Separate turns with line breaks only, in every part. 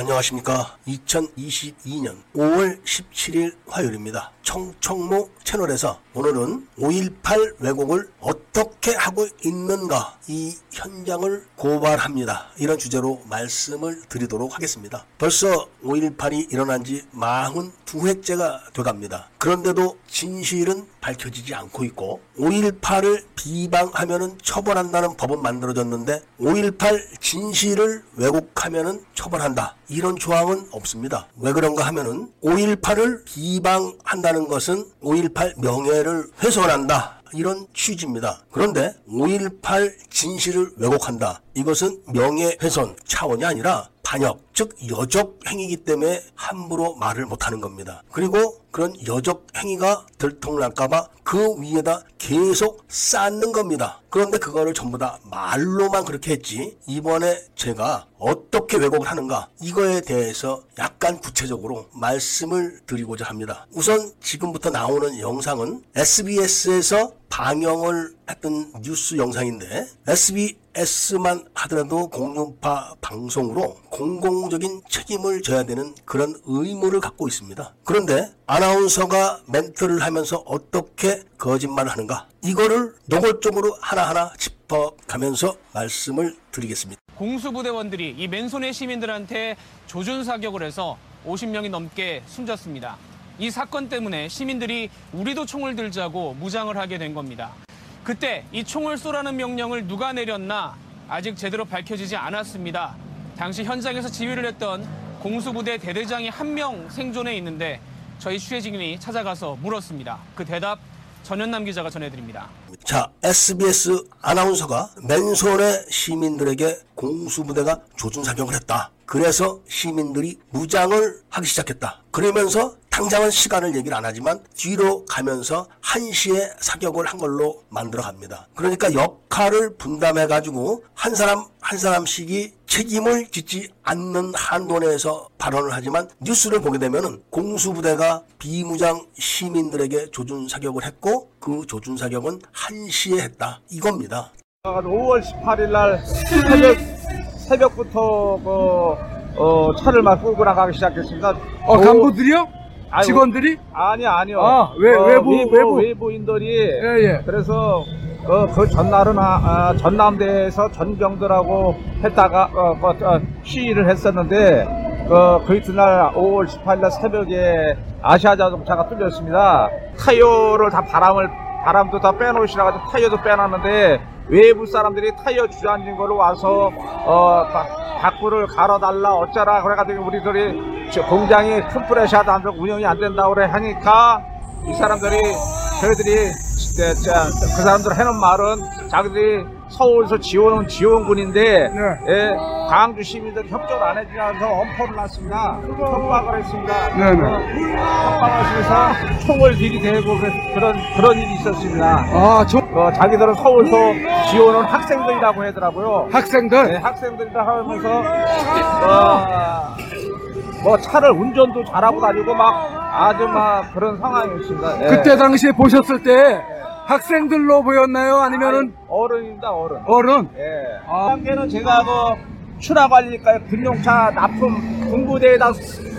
안녕하십니까. 2022년 5월 17일 화요일입니다. 청청모 채널에서 오늘은 5.18 왜곡을 어떻게 하고 있는가 이 현장을 고발합니다. 이런 주제로 말씀을 드리도록 하겠습니다. 벌써 5.18이 일어난 지 42회째가 돼갑니다. 그런데도 진실은 밝혀지지 않고 있고 5.18을 비방하면 처벌한다는 법은 만들어졌는데 5.18 진실을 왜곡하면 처벌한다. 이런 조항은 없습니다. 왜 그런가 하면은 5.18을 비방한다는 것은 5.18 명예를 훼손한다. 이런 취지입니다. 그런데 5.18 진실을 왜곡한다. 이것은 명예훼손 차원이 아니라 반역, 즉 여적 행위이기 때문에 함부로 말을 못하는 겁니다. 그리고 그런 여적 행위가 들통날까봐 그 위에다 계속 쌓는 겁니다. 그런데 그거를 전부 다 말로만 그렇게 했지 이번에 제가 어떻게 왜곡을 하는가 이거에 대해서 약간 구체적으로 말씀을 드리고자 합니다. 우선 지금부터 나오는 영상은 SBS에서 방영을 했던 뉴스 영상인데 SBS만 하더라도 공룡파 방송으로 공공적인 책임을 져야 되는 그런 의무를 갖고 있습니다. 그런데 아나운서가 멘트를 하면서 어떻게 거짓말을 하는가 이거를 노골적으로 하나하나 짚어가면서 말씀을 드리겠습니다.
공수부대원들이 이 맨손의 시민들한테 조준 사격을 해서 50명이 넘게 숨졌습니다. 이 사건 때문에 시민들이 우리도 총을 들자고 무장을 하게 된 겁니다. 그때 이 총을 쏘라는 명령을 누가 내렸나 아직 제대로 밝혀지지 않았습니다. 당시 현장에서 지휘를 했던 공수부대 대대장이 한 명 생존해 있는데 저희 취재진이 찾아가서 물었습니다. 그 대답 전현남 기자가 전해드립니다.
자, SBS 아나운서가 맨손의 시민들에게 공수부대가 조준 사격을 했다. 그래서 시민들이 무장을 하기 시작했다. 그러면서 당장은 시간을 얘기를 안 하지만 뒤로 가면서 한시에 사격을 한 걸로 만들어 갑니다. 그러니까 역할을 분담해 가지고 한 사람 한 사람씩이 책임을 짓지 않는 한도 내에서 발언을 하지만 뉴스를 보게 되면은 공수부대가 비무장 시민들에게 조준 사격을 했고 그 조준 사격은 한시에 했다. 이겁니다.
5월 18일 날 새벽, 새벽부터 그, 어, 차를 막 끌고 나가기 시작했습니다.
어, 간부들이요?
아유,
직원들이?
아니, 아니요.
아, 외-
어,
외부, 외부.
외부인들이.
예, 예.
그래서 그, 그 전날은 아, 아, 전남대에서 전병들하고 했다가 어, 그, 어, 시위를 했었는데 그, 그 이튿날 5월 18일 날 새벽에 아시아 자동차가 뚫렸습니다. 타이어를 다 바람을 바람도 다 빼놓으시라 가지고 타이어도 빼놨는데 외부 사람들이 타이어 주저앉은 걸로 와서 어 바- 바꾸를 갈아달라 어쩌라 그래가지고 우리들이 저 공장이 큰 프레셔도 안 되고 운영이 안 된다고 그래 하니까 이 사람들이 저희들이 그 사람들 해놓은 말은 자기들이 서울에서 지원온 지원군인데
네.
예, 광주 시민들이 협조를 안 해주면서 엄포를 놨습니다. 협박을 했습니다.
네, 네.
어, 협박을 하면서 총을 들이대고 그- 그런 그런 일이 있었습니다.
아, 저
어, 자기들은 서울서 지원온 학생들이라고 하더라고요. 네,
학생들?
학생들이라 하면서 어, 뭐 차를 운전도 잘하고 다니고 막 아주 막 그런 상황이었습니다. 예.
그때 당시에 보셨을 때 학생들로 보였나요? 아니면은
어른입니다 어른.
어른?
예.
아.
단계는 제가 그 추락관리니까 군용차 납품 군부대에다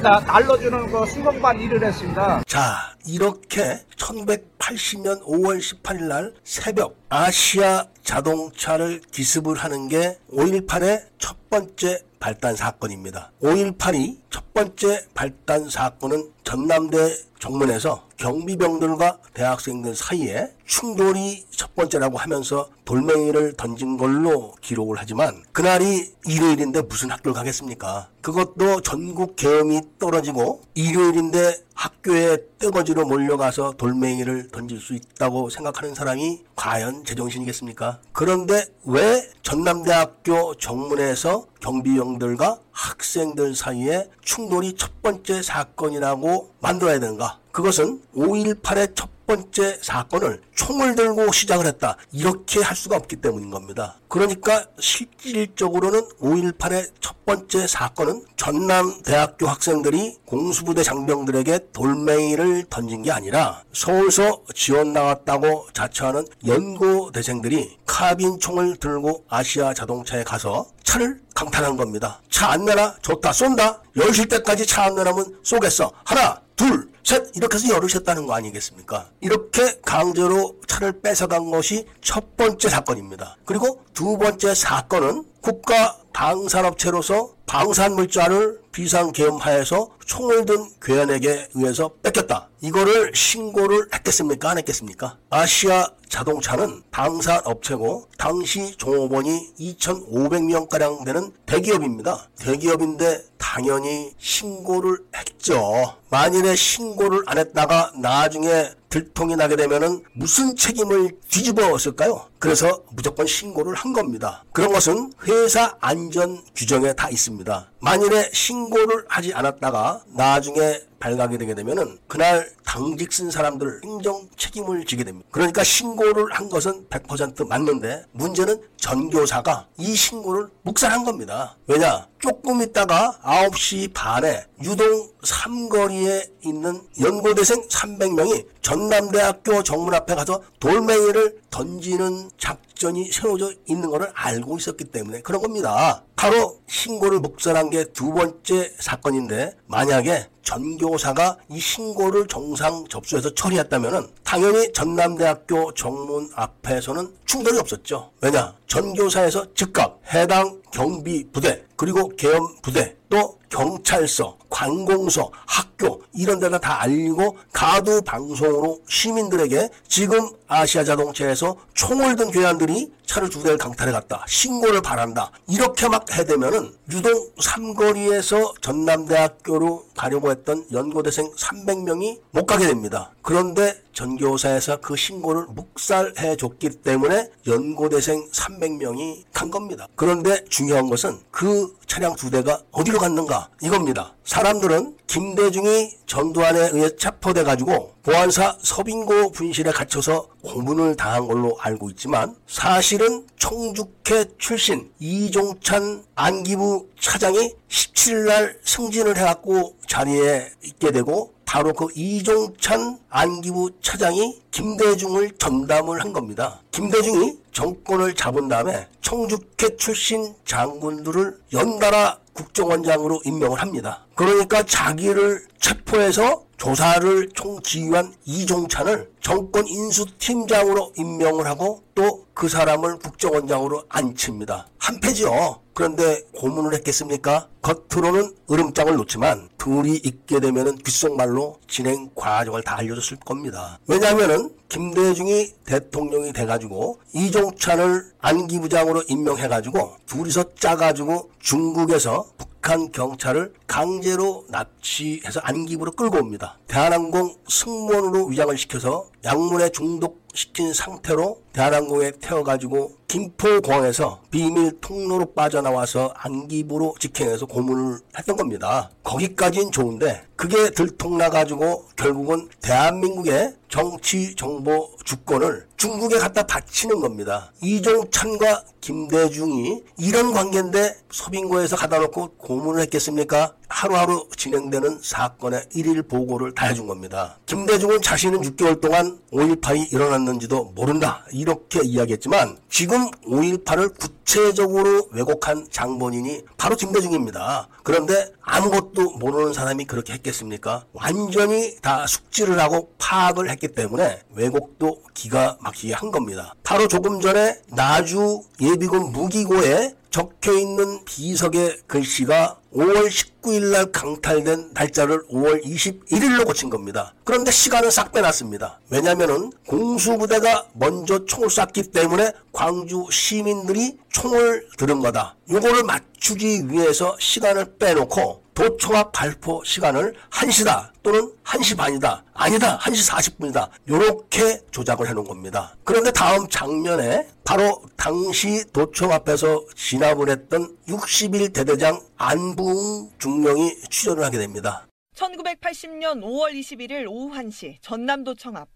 나- 날려주는 그 수송반 일을 했습니다.
자, 이렇게 1980년 5월 18일 날 새벽 아시아 자동차를 기습을 하는 게 5.18의 첫 번째 발단 사건입니다. 5.18이 첫 번째 발단 사건은 전남대 정문에서 경비병들과 대학생들 사이에 충돌이 첫 번째라고 하면서 돌멩이를 던진 걸로 기록을 하지만 그날이 일요일인데 무슨 학교를 가겠습니까? 그것도 전국 계엄이 떨어지고 일요일인데 학교에 떼거지로 몰려가서 돌멩이를 던질 수 있다고 생각하는 사람이 과연 제정신이겠습니까? 그런데 왜 전남대학교 정문에서 경비병들과 학생들 사이에 충돌이 첫 번째 사건이라고 만들어야 되는가? 그것은 5.18의 첫 번째 사건을 총을 들고 시작을 했다. 이렇게 할 수가 없기 때문인 겁니다. 그러니까 실질적으로는 5.18의 첫 번째 사건은 전남 대학교 학생들이 공수부대 장병들에게 돌멩이를 던진 게 아니라 서울서 지원 나왔다고 자처하는 연고대생들이 카빈 총을 들고 아시아 자동차에 가서 차를 강탈한 겁니다. 차 안 내놔? 좋다. 쏜다. 열실 때까지 차 안 내놔면 쏘겠어. 하나, 둘, 셋 이렇게 해서 열으셨다는 거 아니겠습니까? 이렇게 강제로 차를 뺏어간 것이 첫 번째 사건입니다. 그리고 두 번째 사건은 국가 방산업체로서 방산물자를 비상계엄하에서 총을 든 괴한에게 의해서 뺏겼다. 이거를 신고를 했겠습니까? 안 했겠습니까? 아시아 자동차는 방산업체고 당시 종업원이 2,500명가량 되는 대기업입니다. 대기업인데 당연히 신고를 했죠. 만일에 신고를 안 했다가 나중에 들통이 나게 되면은 무슨 책임을 뒤집어었을까요? 그래서 무조건 신고를 한 겁니다. 그런 것은 회사 안전 규정에 다 있습니다. 만일에 신고를 하지 않았다가 나중에 발각이 되게 되면은 그날 당직 쓴 사람들 행정 책임을 지게 됩니다. 그러니까 신고를 한 것은 100% 맞는데 문제는 전교사가 이 신고를 묵살한 겁니다. 왜냐? 조금 있다가 9시 반에 유동 삼거리에 있는 연고대생 300명이 전남대학교 정문 앞에 가서 돌멩이를 던지는 작전이 세워져 있는 것을 알고 있었기 때문에 그런 겁니다. 바로 신고를 묵살한 게 두 번째 사건인데 만약에 전교사가 이 신고를 정상 접수해서 처리했다면 당연히 전남대학교 정문 앞에서는 충돌이 없었죠. 왜냐? 전교사에서 즉각 해당 경비 부대 그리고 계엄 부대 또 경찰서, 관공서, 학교 이런 데다 다 알리고 가두 방송으로 시민들에게 지금 아시아 자동차에서 총을 든 괴한들이 차를 두 대를 강탈해 갔다. 신고를 바란다. 이렇게 막 해대면은 유동 삼거리에서 전남대학교로 가려고 했던 연고대생 300명이 못 가게 됩니다. 그런데 전교사에서 그 신고를 묵살해 줬기 때문에 연고대생 300명이 간 겁니다. 그런데 중요한 것은 그 차량 두 대가 어디로 갔는가 이겁니다. 사람들은 김대중이 전두환에 의해 체포돼 가지고 보안사 서빙고 분실에 갇혀서 고문을 당한 걸로 알고 있지만 사실은 청주회 출신 이종찬 안기부 차장이 17일 승진을 해갖고 자리에 있게 되고 바로 그 이종찬 안기부 차장이 김대중을 전담을 한 겁니다. 김대중이 정권을 잡은 다음에 청주회 출신 장군들을 연달아 국정원장으로 임명을 합니다. 그러니까 자기를 체포해서 조사를 총지휘한 이종찬을 정권 인수팀장으로 임명을 하고 또 그 사람을 국정원장으로 앉힙니다. 한패죠. 그런데 고문을 했겠습니까? 겉으로는 으름장을 놓지만 둘이 있게 되면은 귓속말로 진행 과정을 다 알려줬을 겁니다. 왜냐하면은 김대중이 대통령이 돼가지고 이종찬을 안기부장으로 임명해가지고 둘이서 짜가지고 중국에서 북한 경찰을 강제로 납치해서 안기부로 끌고 옵니다. 대한항공 승무원으로 위장을 시켜서 약물에 중독시킨 상태로 대한항공에 태워가지고 김포공항에서 비밀 통로로 빠져나와서 안기부로 직행해서 고문을 했던 겁니다. 거기까지는 좋은데 그게 들통나가지고 결국은 대한민국의 정치 정보 주권을 중국에 갖다 바치는 겁니다. 이종찬과 김대중이 이런 관계인데 서빙고에서 가다 놓고 고문을 했겠습니까? 하루하루 진행되는 사건의 일일 보고를 다 해준 겁니다. 김대중은 자신은 6개월 동안 5.18이 일어났는지도 모른다. 이렇게 이야기했지만 지금 5.18을 구체적으로 왜곡한 장본인이 바로 김대중입니다. 그런데 아무것도 모르는 사람이 그렇게 했겠습니까? 완전히 다 숙지를 하고 파악을 했기 때문에 왜곡도 기가 막히게 한 겁니다. 바로 조금 전에 나주 예비군 무기고에 적혀 있는 비석의 글씨가 5월 19일 날 강탈된 날짜를 5월 21일로 고친 겁니다. 그런데 시간은 싹 빼놨습니다. 왜냐면은 공수부대가 먼저 총을 쐈기 때문에 광주 시민들이 총을 들은 거다. 요거를 맞추기 위해서 시간을 빼놓고 도청합 발포 시간을 1시다 또는 1시 반이다 아니다 1시 40분이다 요렇게 조작을 해놓은 겁니다. 그런데 다음 장면에 바로 당시 도청 앞에서 진압을 했던 60일 대대장 안부웅 중령이 출연을 하게 됩니다.
1980년 5월 21일 오후 1시 전남도청 앞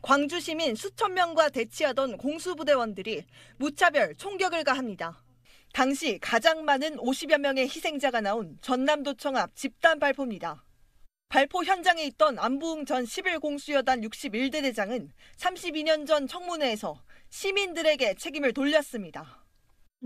광주 시민 수천 명과 대치하던 공수부대원들이 무차별 총격을 가합니다. 당시 가장 많은 50여 명의 희생자가 나온 전남도청 앞 집단 발포입니다. 발포 현장에 있던 안부흥 전 11공수여단 61대 대장은 32년 전 청문회에서 시민들에게 책임을 돌렸습니다.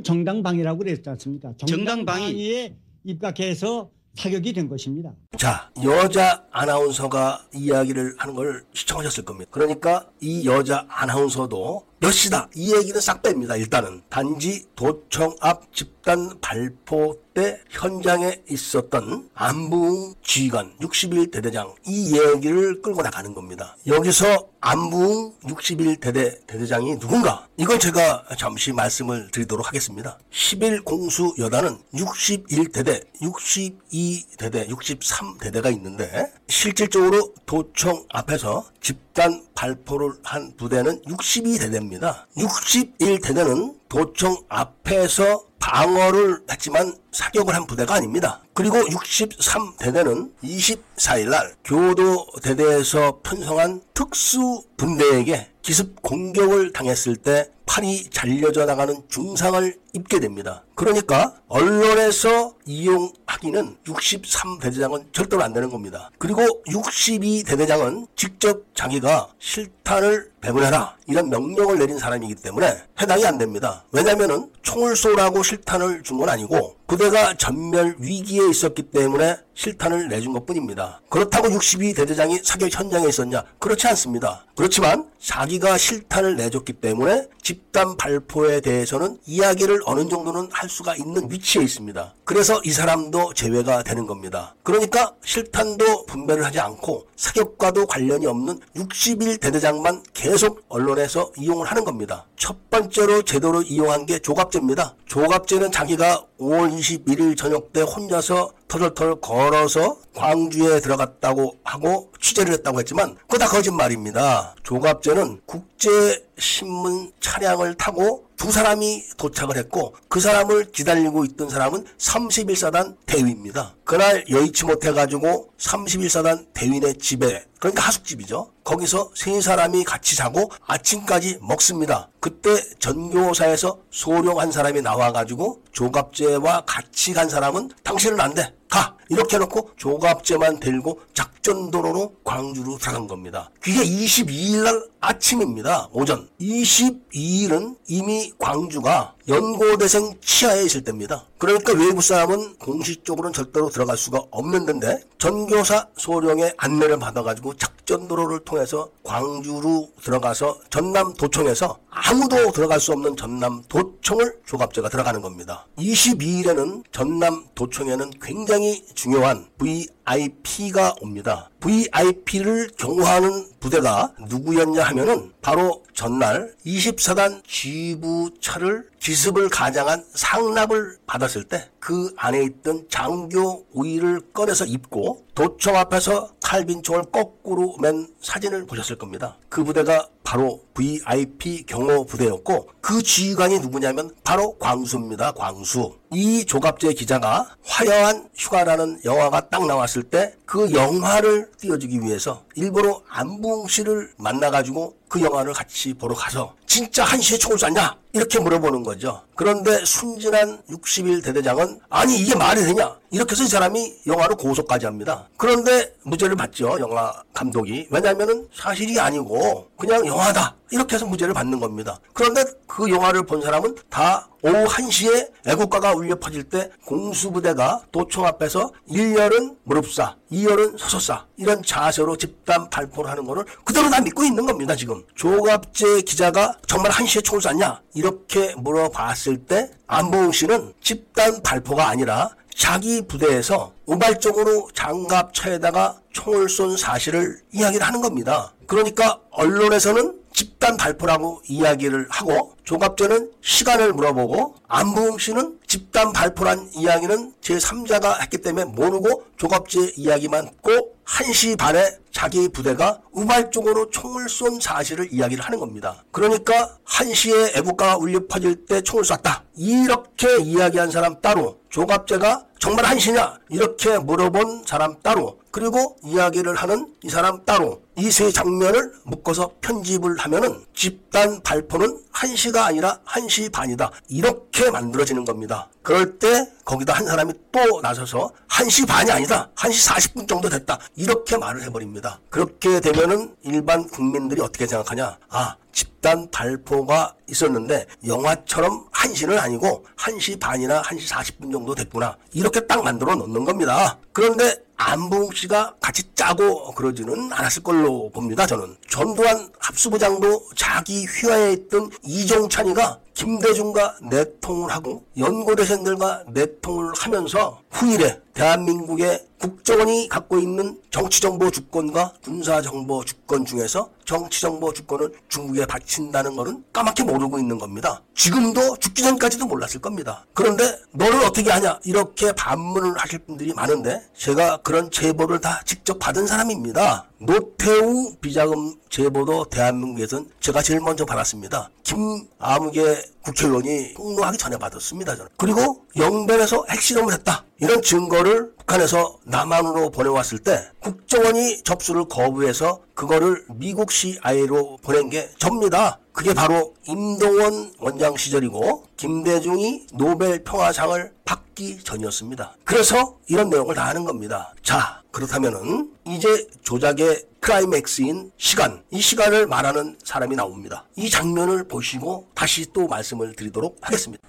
정당방위라고 그랬지 않습니까?
정당방위.
정당방위에 입각해서 사격이 된 것입니다.
자, 여자 아나운서가 이야기를 하는 걸 시청하셨을 겁니다. 그러니까 이 여자 아나운서도 몇 시다 이 얘기는 싹 뺍니다. 일단은 단지 도청 앞 집단 발포 때 현장에 있었던 안부웅 지휘관 61대대장 이 얘기를 끌고 나가는 겁니다. 여기서 안부웅 61대대 대대장이 누군가 이걸 제가 잠시 말씀을 드리도록 하겠습니다. 11 공수 여단은 61대대, 62대대, 63대대가 있는데 실질적으로 도청 앞에서 집단 발포를 한 부대는 62대대입니다. 61대대는 도청 앞에서 방어를 했지만 사격을 한 부대가 아닙니다. 그리고 63대대는 24일 날 교도대대에서 편성한 특수 분대에게 기습 공격을 당했을 때 팔이 잘려져 나가는 중상을 입게 됩니다. 그러니까 언론에서 이용하기는 63대대장은 절대로 안 되는 겁니다. 그리고 62대대장은 직접 자기가 실탄을 배분해라 이런 명령을 내린 사람이기 때문에 해당이 안 됩니다. 왜냐하면 총을 쏘라고 실탄을 준 건 아니고 부대가 전멸 위기에 있었기 때문에 실탄을 내준 것 뿐입니다. 그렇다고 62 대대장이 사격 현장에 있었냐? 그렇지 않습니다. 그렇지만 자기가 실탄을 내줬기 때문에 집단 발포에 대해서는 이야기를 어느 정도는 할 수가 있는 위치에 있습니다. 그래서 이 사람도 제외가 되는 겁니다. 그러니까 실탄도 분배를 하지 않고 사격과도 관련이 없는 61 대대장만 계속 언론에서 이용을 하는 겁니다. 첫 번째로 제대로 이용한 게 조갑제입니다. 조갑제는 자기가 5월 21일 저녁 때 혼자서 터덜터덜 걸어서 광주에 들어갔다고 하고 취재를 했다고 했지만 그거 다 거짓말입니다. 조갑제는 국제신문 차량을 타고 두 사람이 도착을 했고 그 사람을 기다리고 있던 사람은 31사단 대위입니다. 그날 여의치 못해가지고 31사단 대위네 집에 그러니까 하숙집이죠. 거기서 세 사람이 같이 자고 아침까지 먹습니다. 그때 전교사에서 소령 한 사람이 나와가지고 조갑제와 같이 간 사람은 당신은 안 돼. 가! 이렇게 해놓고 조갑제만 들고 작전도로로 광주로 들어간 겁니다. 그게 22일 날 아침입니다. 오전. 22일은 이미 광주가 연고대생 치하에 있을 때입니다. 그러니까 외부 사람은 공식적으로는 절대로 들어갈 수가 없는 데인데 전교사 소령의 안내를 받아가지고 작전도로를 통해서 광주로 들어가서 전남 도청에서 아무도 들어갈 수 없는 전남 도청을 조갑제가 들어가는 겁니다. 22일에는 전남 도청에는 굉장히 중요한 VIP가 옵니다. VIP를 경호하는 부대가 누구였냐 하면은 바로 전날 24단 지부차를 기습을 가장한 상납을 받았을 때 그 안에 있던 장교 우위를 꺼내서 입고 도청 앞에서 칼빈 총을 거꾸로 맨 사진을 보셨을 겁니다. 그 부대가 바로 VIP 경호 부대였고 그 지휘관이 누구냐면 바로 광수입니다. 광수. 이 조갑재 기자가 화려한 휴가라는 영화가 딱 나왔을 때 그 영화를 띄워주기 위해서 일부러 안붕 씨를 만나가지고 그 영화를 같이 보러 가서 진짜 한시에 총을 쐈냐? 이렇게 물어보는 거죠. 그런데 순진한 60일 대대장은 아니 이게 말이 되냐? 이렇게 해서 이 사람이 영화로 고소까지 합니다. 그런데 무죄를 받죠. 영화 감독이. 왜냐하면 사실이 아니고 그냥 영화다. 이렇게 해서 무죄를 받는 겁니다. 그런데 그 영화를 본 사람은 다 오후 1시에 애국가가 울려 퍼질 때 공수부대가 도청 앞에서 1열은 무릎싸, 2열은 서서싸 이런 자세로 집단 발포를 하는 거를 그대로 다 믿고 있는 겁니다. 지금 조갑재 기자가 정말 1시에 총을 쐈냐 이렇게 물어봤을 때 안보웅 씨는 집단 발포가 아니라 자기 부대에서 우발적으로 장갑차에다가 총을 쏜 사실을 이야기를 하는 겁니다. 그러니까 언론에서는 집단 발포라고 이야기를 하고 조갑제는 시간을 물어보고 안부흥 씨는 집단 발포란 이야기는 제3자가 했기 때문에 모르고 조갑제 이야기만 꼭 1시 반에 자기 부대가 우발적으로 총을 쏜 사실을 이야기를 하는 겁니다. 그러니까 한시에 애국가가 울려 퍼질 때 총을 쐈다. 이렇게 이야기한 사람 따로 조갑제가 정말 한시냐 이렇게 물어본 사람 따로 그리고 이야기를 하는 이 사람 따로 이 세 장면을 묶어서 편집을 하면은 집단 발포는 한시가 아니라 한시 반이다 이렇게 만들어지는 겁니다. 그럴 때 거기다 한 사람이 또 나서서 한시 반이 아니다 한시 40분 정도 됐다 이렇게 말을 해버립니다. 그렇게 되면은 일반 국민들이 어떻게 생각하냐 아 집단 발포가 있었는데 영화처럼 1시는 아니고 1시 반이나 1시 40분 정도 됐구나. 이렇게 딱 만들어 놓는 겁니다. 그런데 안봉 씨가 같이 짜고 그러지는 않았을 걸로 봅니다. 저는 전두환 합수부장도 자기 휘하에 있던 이종찬이가 김대중과 내통을 하고 연고대생들과 내통을 하면서 후일에 대한민국의 국정원이 갖고 있는 정치정보 주권과 군사정보 주권 중에서 정치정보 주권을 중국에 바친다는 것은 까맣게 모르고 있는 겁니다. 지금도 죽기 전까지도 몰랐을 겁니다. 그런데 너를 어떻게 하냐 이렇게 반문을 하실 분들이 많은데 제가 그런 제보를 다 직접 받은 사람입니다. 노태우 비자금 제보도 대한민국에선 제가 제일 먼저 받았습니다. 김아무개 국회의원이 폭로하기 전에 받았습니다. 저는. 그리고 영변에서 핵실험을 했다. 이런 증거를 북한에서 남한으로 보내왔을 때 국정원이 접수를 거부해서 그거를 미국 CIA로 보낸 게 접니다. 그게 바로 임동원 원장 시절이고 김대중이 노벨 평화상을 받기 전이었습니다. 그래서 이런 내용을 다 하는 겁니다. 자, 그렇다면은 이제 조작의 클라이맥스인 시간, 이 시간을 말하는 사람이 나옵니다. 이 장면을 보시고 다시 또 말씀을 드리도록 하겠습니다.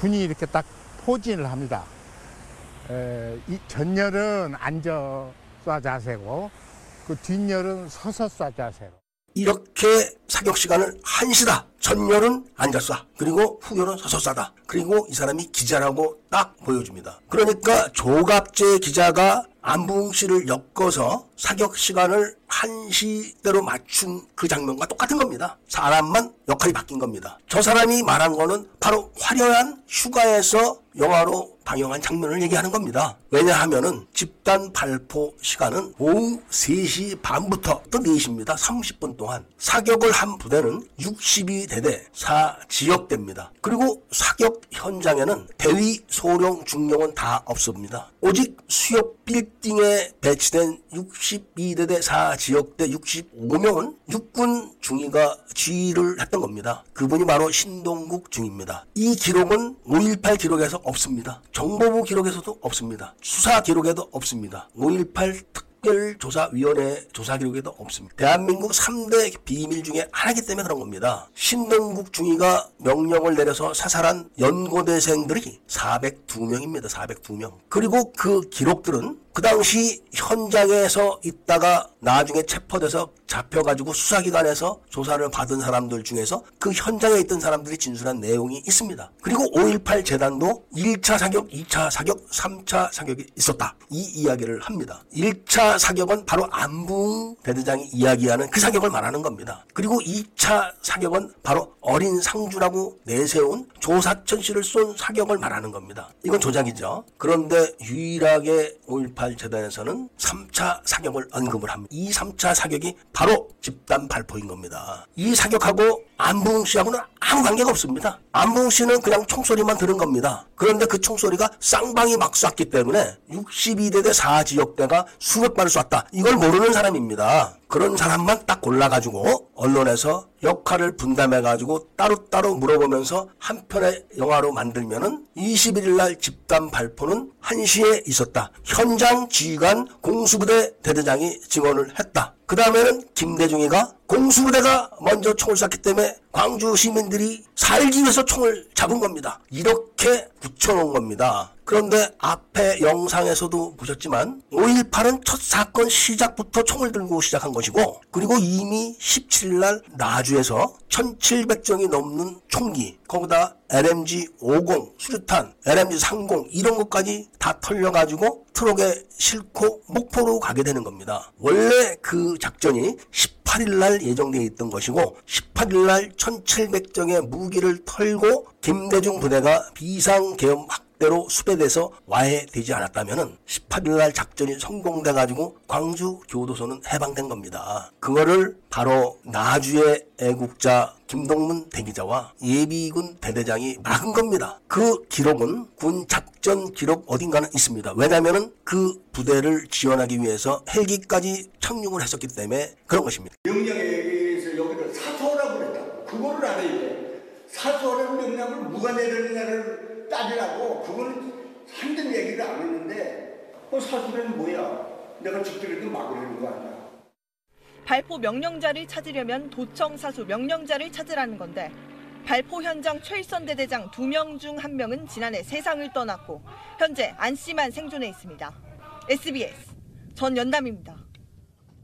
군이 이렇게 딱 포진을 합니다. 에, 이 전열은 앉아 쏴 자세고 그 뒷열은 서서 쏴 자세로.
이렇게 사격 시간을 한시다. 전열은 앉았어. 그리고 후열은 서서 쏴다. 그리고 이 사람이 기자라고 딱 보여줍니다. 그러니까 조갑재 기자가 안붕 씨를 엮어서 사격 시간을 한시대로 맞춘 그 장면과 똑같은 겁니다. 사람만 역할이 바뀐 겁니다. 저 사람이 말한 거는 바로 화려한 휴가에서 영화로 방영한 장면을 얘기하는 겁니다. 왜냐하면은 집단 발포 시간은 오후 3시 반부터 또 4시입니다. 30분 동안 사격을 한 부대는 62대대 4지역대입니다. 그리고 사격 현장에는 대위, 소령, 중령은 다 없습니다. 오직 수역 빌딩에 배치된 62대대 4 지역대 65명은 육군 중위가 지휘를 했던 겁니다. 그분이 바로 신동국 중입니다. 이 기록은 5.18 기록에서 없습니다. 정보부 기록에서도 없습니다. 수사 기록에도 없습니다. 5.18 특 별조사위원회 조사 기록에도 없습니다. 대한민국 3대 비밀 중에 하나이기 때문에 그런 겁니다. 신동국 중위가 명령을 내려서 사살한 연고대생들이 402명입니다. 402명. 그리고 그 기록들은 그 당시 현장에서 있다가 나중에 체포돼서 잡혀가지고 수사기관에서 조사를 받은 사람들 중에서 그 현장에 있던 사람들이 진술한 내용이 있습니다. 그리고 5.18 재단도 1차 사격, 2차 사격, 3차 사격이 있었다. 이 이야기를 합니다. 1차 사격은 바로 안붕 대대장이 이야기하는 그 사격을 말하는 겁니다. 그리고 2차 사격은 바로 어린 상주라고 내세운 조사천 씨를 쏜 사격을 말하는 겁니다. 이건 조작이죠. 그런데 유일하게 5.18 재단에서는 3차 사격을 언급을 합니다. 이 3차 사격이 바로 집단 발포인 겁니다. 이 사격하고 안붕 씨하고는 아무 관계가 없습니다. 안붕 씨는 그냥 총소리만 들은 겁니다. 그런데 그 총소리가 쌍방이 막 쐈기 때문에 62대 대 4지역대가 수백 발을 쐈다. 이걸 모르는 사람입니다. 그런 사람만 딱 골라가지고 언론에서 역할을 분담해가지고 따로따로 물어보면서 한 편의 영화로 만들면은 21일 날 집단 발포는 1시에 있었다. 현장 지휘관 공수부대 대대장이 증언을 했다. 그 다음에는 김대중이가 공수부대가 먼저 총을 쐈기 때문에 광주 시민들이 살기 위해서 총을 잡은 겁니다. 이렇게 붙여놓은 겁니다. 그런데 앞에 영상에서도 보셨지만 5.18은 첫 사건 시작부터 총을 들고 시작한 것이고 그리고 이미 17일 날 나주에서 1700정이 넘는 총기 거기다 LMG 50, 수류탄, LMG 30 이런 것까지 다 털려가지고 트럭에 싣고 목포로 가게 되는 겁니다. 원래 그 작전이 18일 날 예정되어 있던 것이고 18일 날 1700정의 무기를 털고 김대중 부대가 비상계엄 제 대로 수배돼서 와해되지 않았다면은 18일날 작전이 성공돼가지고 광주 교도소는 해방된 겁니다. 그거를 바로 나주의 애국자 김동문 대기자와 예비군 대대장이 막은 겁니다. 그 기록은 군 작전 기록 어딘가는 있습니다. 왜냐하면은 그 부대를 지원하기 위해서 헬기까지 착륙을 했었기 때문에 그런 것입니다.
명령에 의해서 여기를 사소하라고 그랬다고. 그거를 알아야 돼. 사소하라는 명령을 누가 내렸느냐를 따지라고. 그거는 한든 얘기를 안 했는데, 그 사소는 뭐야? 내가 직접해도 막으려는 거 아니야.
발포 명령자를 찾으려면 도청 사수 명령자를 찾으라는 건데 발포 현장 최일선 대대장 두 명 중 한 명은 지난해 세상을 떠났고 현재 안 씨만 생존해 있습니다. SBS 전연담입니다.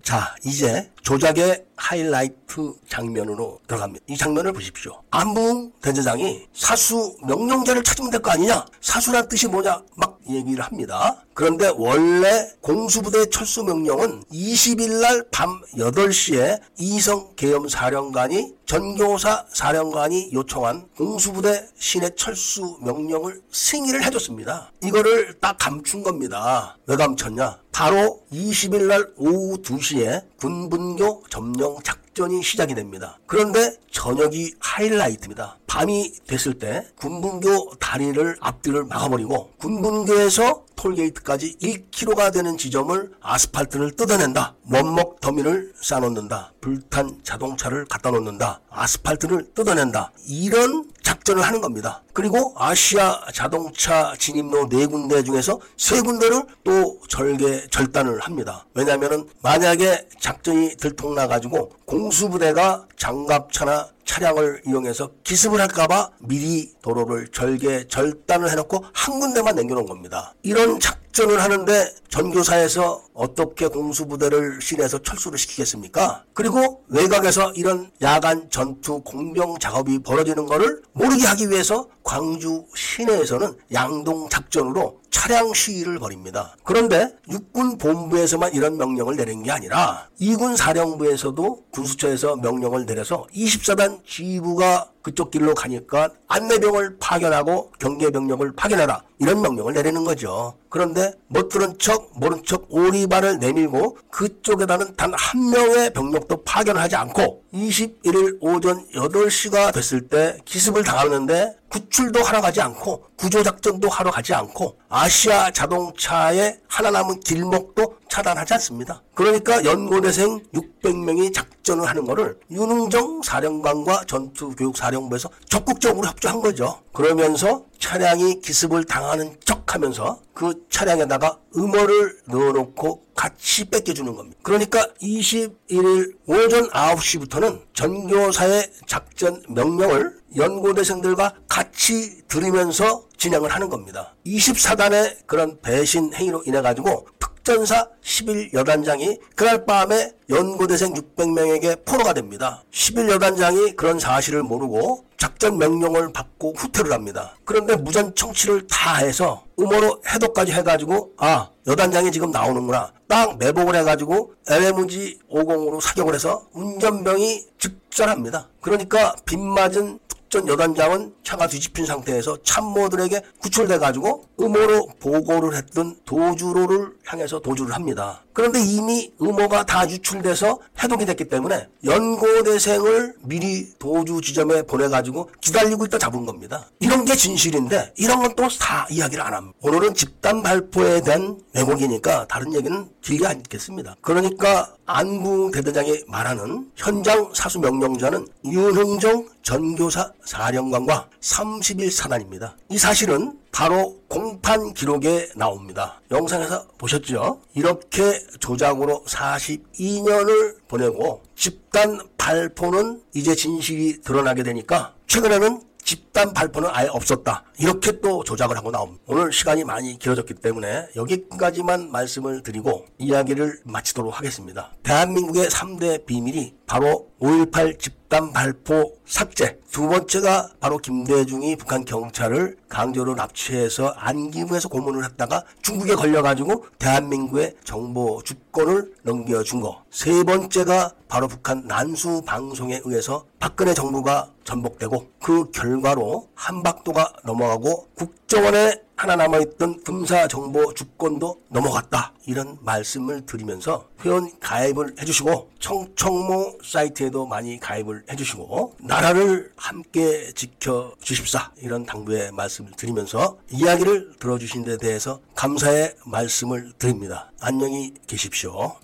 자, 이제 조작의 하이라이트 장면으로 들어갑니다. 이 장면을 보십시오. 안붕 대대장이 사수 명령자를 찾으면 될 거 아니냐? 사수란 뜻이 뭐냐? 막 얘기를 합니다. 그런데 원래 공수부대 철수 명령은 20일 날 밤 8시에 이성 계엄 사령관이 전교사 사령관이 요청한 공수부대 시내 철수 명령을 승인을 해줬습니다. 이거를 딱 감춘 겁니다. 왜 감췄냐? 바로 20일 날 오후 2시에 군분교 점령 작전 이 시작이 됩니다. 그런데 저녁이 하이라이트입니다. 밤이 됐을 때 군분교 다리를 앞뒤를 막아버리고 군분교에서 톨게이트까지 1km가 되는 지점을 아스팔트를 뜯어낸다. 원목 더미를 쌓아놓는다. 불탄 자동차를 갖다 놓는다. 아스팔트를 뜯어낸다. 이런 작전을 하는 겁니다. 그리고 아시아 자동차 진입로 네 군데 중에서 세 군데를 또 절개 절단을 합니다. 왜냐하면 만약에 작전이 들통나 가지고 공수부대가 장갑차나 차량을 이용해서 기습을 할까봐 미리 도로를 절개 절단을 해놓고 한 군데만 남겨놓은 겁니다. 이런 작 전을 하는데 전교사에서 어떻게 공수부대를 실내에서 철수를 시키겠습니까? 그리고 외곽에서 이런 야간 전투 공병 작업이 벌어지는 것을 모르게 하기 위해서 광주 시내에서는 양동 작전으로 차량 시위를 벌입니다. 그런데 육군 본부에서만 이런 명령을 내린 게 아니라 이군 사령부에서도 군수처에서 명령을 내려서 24단 지부가 그쪽 길로 가니까 안내병을 파견하고 경계병력을 파견하라 이런 명령을 내리는 거죠. 그런데 못 들은 척 모른 척 오리발을 내밀고 그쪽에다는 단 한 명의 병력도 파견하지 않고 21일 오전 8시가 됐을 때 기습을 당하는데 구출도 하러 가지 않고 구조작전도 하러 가지 않고 아시아 자동차의 하나 남은 길목도 차단하지 않습니다. 그러니까 연고대생 600명이 작전을 하는 것을 윤흥정 사령관과 전투교육사령부에서 적극적으로 협조한 거죠. 그러면서 차량이 기습을 당하는 척 하면서 그 차량에다가 음모를 넣어놓고 같이 뺏겨주는 겁니다. 그러니까 21일 오전 9시부터는 전교사의 작전 명령을 연고대생들과 같이 들으면서 진행을 하는 겁니다. 24단의 그런 배신 행위로 인해 가지고 특 전사 11여단장이 그날 밤에 연고대생 600명에게 포로가 됩니다. 11여단장이 그런 사실을 모르고 작전 명령을 받고 후퇴를 합니다. 그런데 무전 청취를 다 해서 음모로 해독까지 해가지고 아 여단장이 지금 나오는구나 딱 매복을 해가지고 LMG 50으로 사격을 해서 운전병이 직전합니다. 그러니까 빗맞은 특 전 여단장은 차가 뒤집힌 상태에서 참모들에게 구출돼 가지고 음모로 보고를 했던 도주로를 향해서 도주를 합니다. 그런데 이미 음모가 다 유출돼서 해독이 됐기 때문에 연고대생을 미리 도주 지점에 보내가지고 기다리고 있다 잡은 겁니다. 이런 게 진실인데 이런 건 또 다 이야기를 안 합니다. 오늘은 집단 발포에 대한 왜곡이니까 다른 얘기는 길게 않겠습니다. 그러니까 안구 대대장이 말하는 현장 사수 명령자는 윤흥정 전교사 사령관과 30일 사단입니다. 이 사실은 바로 공판 기록에 나옵니다. 영상에서 보셨죠? 이렇게 조작으로 42년을 보내고 집단 발포는 이제 진실이 드러나게 되니까 최근에는 집단 발포는 아예 없었다. 이렇게 또 조작을 하고 나옵니다. 오늘 시간이 많이 길어졌기 때문에 여기까지만 말씀을 드리고 이야기를 마치도록 하겠습니다. 대한민국의 3대 비밀이 바로 5.18 집단 발포 삭제. 두 번째가 바로 김대중이 북한 경찰을 강제로 납치해서 안기부에서 고문을 했다가 중국에 걸려가지고 대한민국의 정보 주권을 넘겨준 거. 세 번째가 바로 북한 난수 방송에 의해서 박근혜 정부가 전복되고 그 결과로 한박도가 넘어가고 국정원의 하나 남아있던 군사정보 주권도 넘어갔다. 이런 말씀을 드리면서 회원 가입을 해주시고 청청모 사이트에도 많이 가입을 해주시고 나라를 함께 지켜주십사. 이런 당부의 말씀을 드리면서 이야기를 들어주신 데 대해서 감사의 말씀을 드립니다. 안녕히 계십시오.